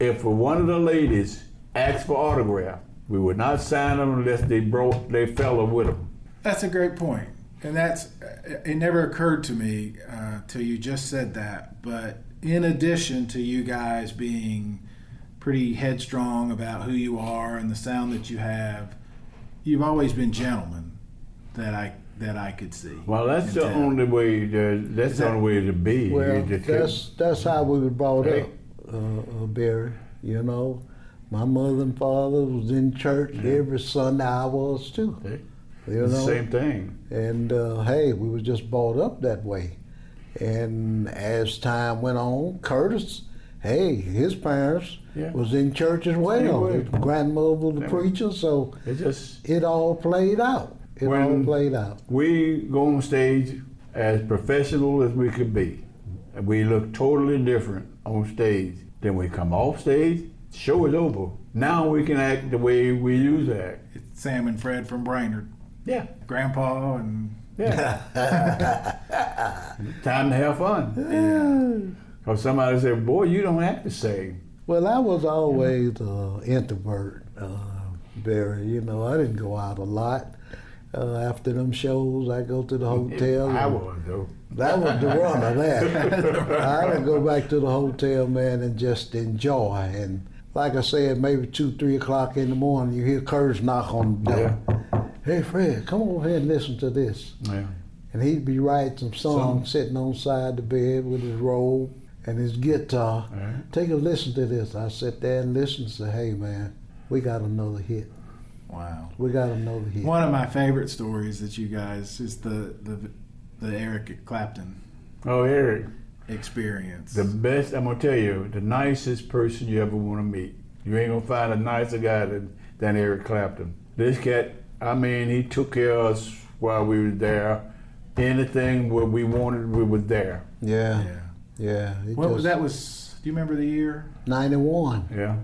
if one of the ladies asked for autograph, we would not sign them unless they brought their fella with them. That's a great point, and that's it. Never occurred to me uh, till you just said that. But in addition to you guys being pretty headstrong about who you are and the sound that you have, you've always been gentlemen that I that I could see. Well, that's the tell. only way. To, that's Is the that- only way to be. Well, You just that's that's how we were brought Hey. up, uh, uh, Barry. You know, my mother and father was in church every Sunday. I was too. couldn't- You know, same thing. and uh, hey, we was just brought up that way. And as time went on, Curtis, hey, his parents Yeah. was in church as well. were. His grandmother was the Yeah. preacher, so It just it all played out. It all played out. we go on stage as professional as we could be. And we look totally different on stage. Then we come off stage, show is over. Now we can act the way we used to act. It's Sam and Fred from Brainerd, Yeah. Grandpa, and Yeah. Time to have fun. Because somebody said, boy, you don't have to same. Well, I was always an introvert. Uh, Barry. You know, I didn't go out a lot. Uh, after them shows, I go to the hotel. I was though. That was the run of that. I would go back to the hotel, man, and just enjoy. And like I said, maybe two, three o'clock in the morning, you hear Curtis knock on the door. Hey, Fred, come over here and listen to this. Yeah. And he'd be writing some songs, sitting on side the bed with his robe and his guitar. Yeah. Take a listen to this. I sit there and listen and say, hey, man, we got another hit. Wow. We got another hit. One of my favorite stories that you guys is the the the Eric Clapton Oh, Eric, experience. the best. I'm gonna tell you, the nicest person you ever want to meet. You ain't gonna find a nicer guy than, than Eric Clapton. This cat, I mean, he took care of us while we were there. Anything what we wanted, we was there. Yeah, yeah. yeah. He What was that? Was do you remember the year? 91. Yeah,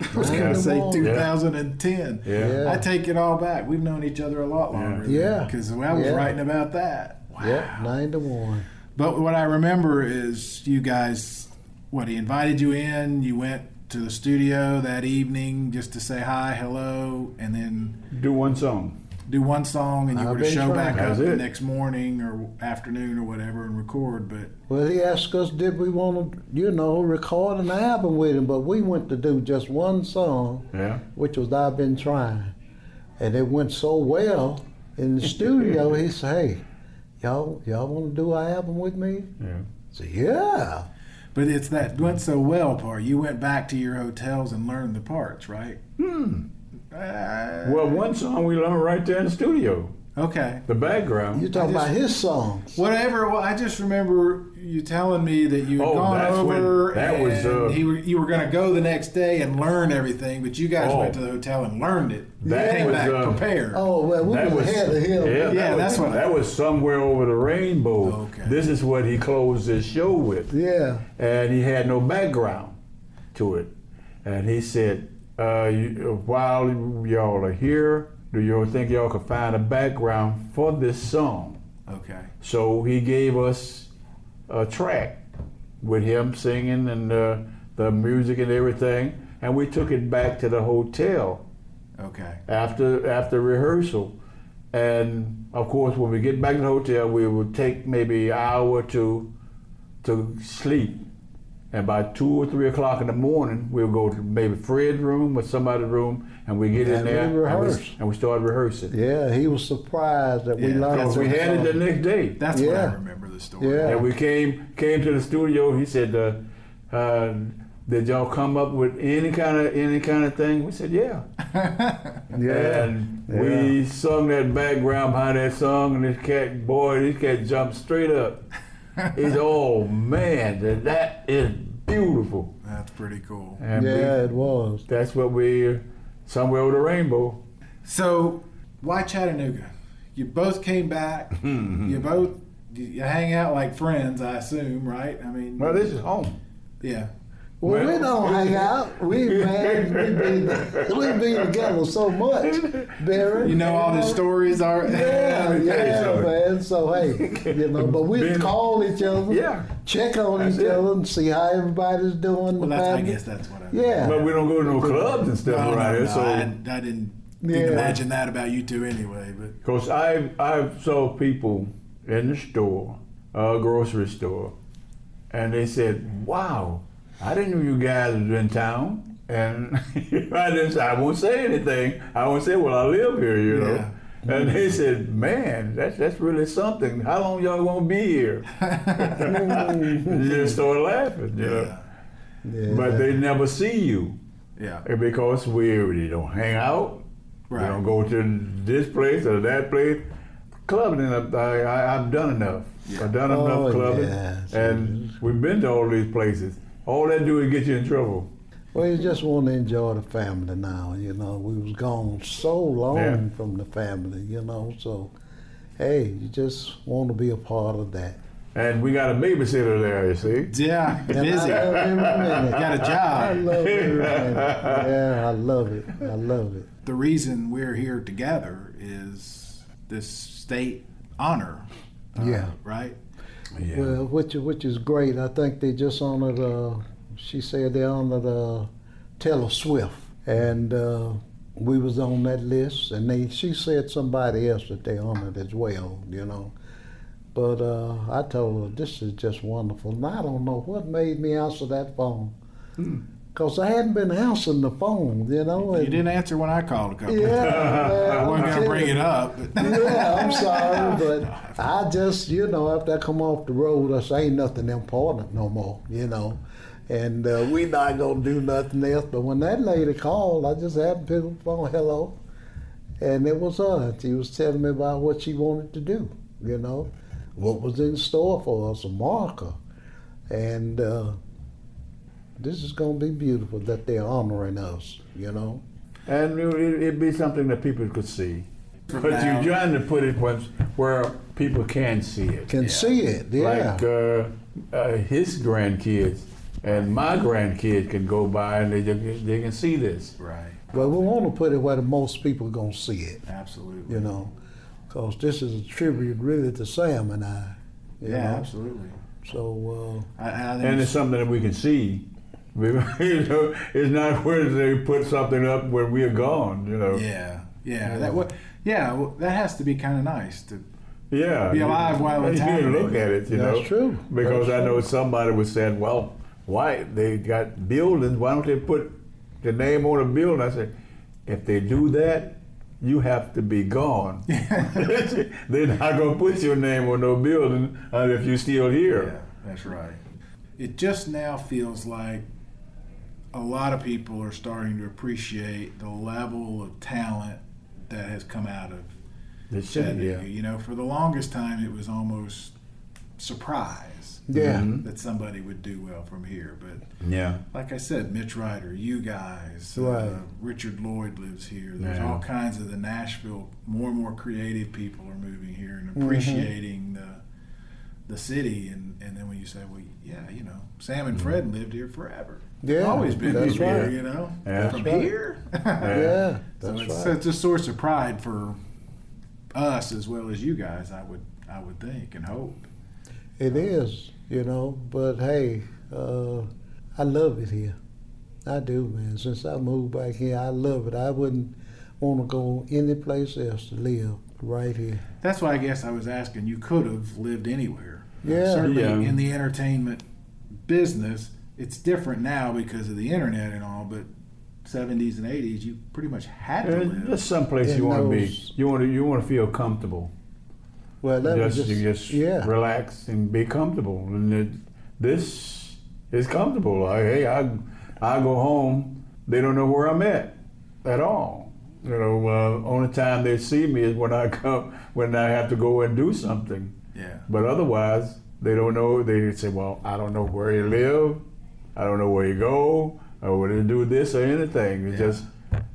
I was gonna say 2010. yeah. Yeah. I take it all back. We've known each other a lot longer. Yeah. Because I was Yeah. writing about that. Wow. Yep, 91. But what I remember is you guys, what, he invited you in, you went to the studio that evening just to say hi, hello, and then Do one song. do one song, and you I've were to show trying. back up That's the next morning or afternoon or whatever and record. But Well, he asked us, did we want to, you know, record an album with him, but we went to do just one song, Yeah. which was I've Been Trying. And it went so well in the studio, he said, hey, y'all, y'all want to do an album with me? Yeah. I said, yeah. But it's that went so well part. You went back to your hotels and learned the parts, right? Hmm. Well, one song we learned right there in the studio. okay. The background. You talking just- about his songs. Whatever. Well, I just remember you telling me that you had Oh, gone that's when- over that and was, uh, he were, you were going to go the next day and learn everything, but you guys Oh. went to the hotel and learned it. That came was, back uh, prepared. Oh, well, we That was, was ahead of him. Yeah, Yeah, that that's was, what- that was somewhere over the rainbow. Okay. This is what he closed his show with, Yeah. and he had no background to it. And he said, uh, you, "While y'all are here, do y'all think y'all could find a background for this song?" Okay. So he gave us a track with him singing and uh, the music and everything, and we took it back to the hotel Okay. after after rehearsal. And of course, when we get back to the hotel, we would take maybe an hour or two to sleep. And by two or three o'clock in the morning, we'll go to maybe Fred's room or somebody's room, and we get in And we there and, we, rehearse. and we start rehearsing. Yeah, he was surprised that we Yeah, learned. Because we the had it the next day. That's what I remember the story. Yeah. And we came came to the studio. He said, uh, uh, "Did y'all come up with any kind of any kind of thing?" We said, "Yeah." Yeah. And we sung that background behind that song, and this cat, boy, this cat jumped straight up. He's, oh man, that, that is beautiful. That's pretty cool. And we- yeah, it was. that's what we, somewhere with a rainbow. So, why Chattanooga? You both came back. Mm-hmm. you both you hang out like friends, I assume, right? I mean, Well, this is home. yeah. Well, we don't hang out. We man, we be we be together so much, Barry. You know all the stories are. Yeah, yeah, so- man. So hey, you know, but we Been- call each other, Yeah. check on That's each it. other, and see how everybody's doing. Well, that's, I guess that's what I. Yeah. But we don't go to no clubs and stuff No, around no, here. no, So I, I didn't Yeah. imagine that about you two anyway. But Because I I saw people in the store, a grocery store, and they said, "Wow, I didn't know you guys was in town." And I didn't. say- I won't say anything. I won't say, "Well, I live here," you know. Yeah. And they said, "Man, that's that's really something. How long y'all gonna be here?" you just start laughing, you know. Yeah. But they never see you yeah, because we really don't hang out. Right. We don't go to this place or that place. Clubbing, I, I, I've done enough. I've done Oh, enough clubbing, yes. and we've been to all these places. All that do is get you in trouble. Well, you just want to enjoy the family now. You know, we was gone so long Yeah. from the family. You know, so hey, you just want to be a part of that. And we got a babysitter there, you see. yeah, And I busy. love every. Got a job. love every minute. Yeah, I love it. I love it. The reason we're here together is this state honor. uh, Yeah. Right. Yeah. Well, which which is great. I think they just honored. Uh, she said they honored uh, Taylor Swift, and uh, we was on that list, and they she said somebody else that they honored as well, you know. But uh, I told her this is just wonderful, and I don't know what made me answer that phone, cause I hadn't been answering the phone, you know. You didn't answer when I called a couple. Yeah, I man, wasn't I'm gonna bring it up. Yeah, I'm sorry, but I just, you know, after I come off the road, I say ain't nothing important no more, you know. And uh, we not gonna do nothing else. But when that lady called, I just happened to pick up the phone, hello, and it was her. She was telling me about what she wanted to do, you know, what was in store for us, a marker, and uh, this is gonna be beautiful that they're honoring us, you know. And it, it'd be something that people could see. But now- you're trying to put it where, where people can see it. Can see it, yeah. Like uh, uh, his grandkids and my grandkids can go by and they, they can see this. right, But we want to put it where the most people are gonna see it. absolutely. you know, because this is a tribute really to Sam and I. Yeah, know? absolutely. So I, I think And it's something that we can see. you know, it's not where they put something up where we're gone, you know. yeah, yeah, that wa- yeah, well, that has to be kind of nice to Yeah. Be alive while it's you happening. look at it, you That's know. true. Because That's I know true. somebody was saying, well, why they got buildings? Why don't they put the name on a building? I said, if they do that, you have to be gone. They're not gonna put your name on no building uh, if you're still here. Yeah, here. that's right. It just now feels like a lot of people are starting to appreciate the level of talent that has come out of should, Chattanooga. yeah. You know, for the longest time, it was almost surprise yeah, Mhm. that somebody would do well from here. But Yeah. like I said, Mitch Ryder, you guys, Right. uh, Richard Lloyd lives here. There's Yeah. all kinds of the Nashville. More and more creative people are moving here and Mm-hmm. appreciating the the city. And, and then when you say, well, yeah, you know, Sam and Fred lived here forever. They've Yeah, always been that's here, right. you know, Yeah. from That's right. here. yeah, so that's it's, right. it's a source of pride for us as well as you guys. I would I would think and hope. It is, you know. But hey, uh, I love it here. I do, man. Since I moved back here, I love it. I wouldn't want to go any place else to live. Right here. That's why I guess I was asking. You could have lived anywhere. Yeah. Certainly Yeah. in the entertainment business, it's different now because of the internet and all. But 70s and 80s, you pretty much had to Uh, live. Just someplace In you want to be. You want to you want to feel comfortable. Well, that just, was just, you just yeah. relax and be comfortable. And it, this is comfortable. I, hey, I I go home. They don't know where I'm at at all. You know, uh, only time they see me is when I come when I have to go and do something. yeah. But otherwise, they don't know. They say, "Well, I don't know where you live. I don't know where you go, or whether you do this or anything." It's Yeah. just,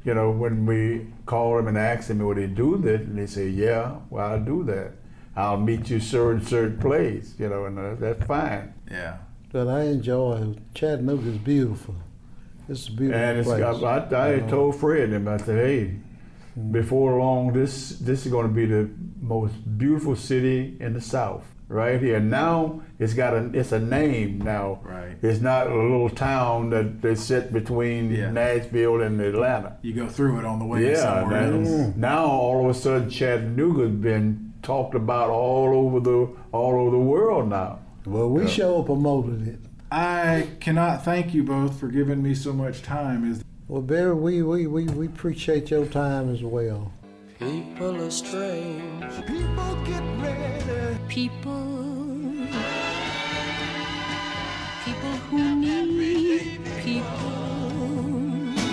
you know, when we call them and ask them, "Would they do that?" and they say, "Yeah, well, I'll do that. I'll meet you certain certain place." You know, and uh, that's fine. Yeah. But I enjoy Chattanooga is beautiful. It's a beautiful And it's, place. I, I, I you told Fred, and I said, "Hey, before long, this this is going to be the most beautiful city in the South, right here. Now it's got a it's a name now. Right. It's not a little town that they sit between Yeah. Nashville and Atlanta. You go through it on the way Yeah. somewhere Now, else. now all of a sudden, Chattanooga's been talked about all over the all over the world now. Well, we sure promoted it. I cannot thank you both for giving me so much time. Is Well, Barry, we, we, we, we appreciate your time as well. People are strange. People get ready. People. People who need people.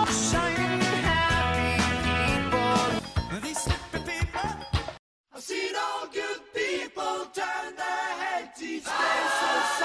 Shining happy people. These people. I've seen all good people turn their heads each day so sad.